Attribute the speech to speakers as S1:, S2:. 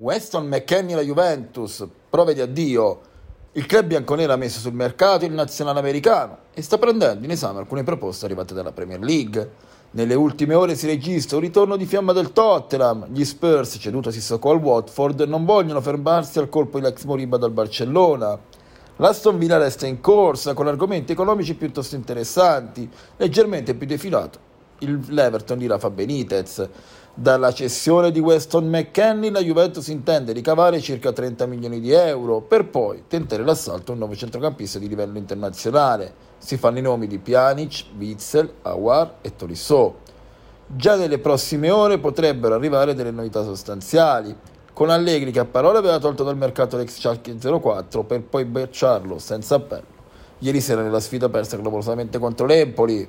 S1: Weston McKennie la Juventus, prove di addio. Il club bianconero ha messo sul mercato il nazionale americano e sta prendendo in esame alcune proposte arrivate dalla Premier League. Nelle ultime ore si registra un ritorno di fiamma del Tottenham. Gli Spurs, ceduto a Sissoko al Watford, non vogliono fermarsi al colpo dell'ex Moriba dal Barcellona. L'Aston Villa resta in corsa con argomenti economici piuttosto interessanti, leggermente più defilato. Il L'Everton di Rafa Benitez. Dalla cessione di Weston McKennie la Juventus intende ricavare circa 30 milioni di euro per poi tentare l'assalto a un nuovo centrocampista di livello internazionale. Si fanno i nomi di Pjanic, Witzel, Awar e Tolisso. Già nelle prossime ore potrebbero arrivare delle novità sostanziali, con Allegri che a parole aveva tolto dal mercato l'ex Schalke 04 per poi bocciarlo senza appello. Ieri sera nella sfida persa clamorosamente contro l'Empoli,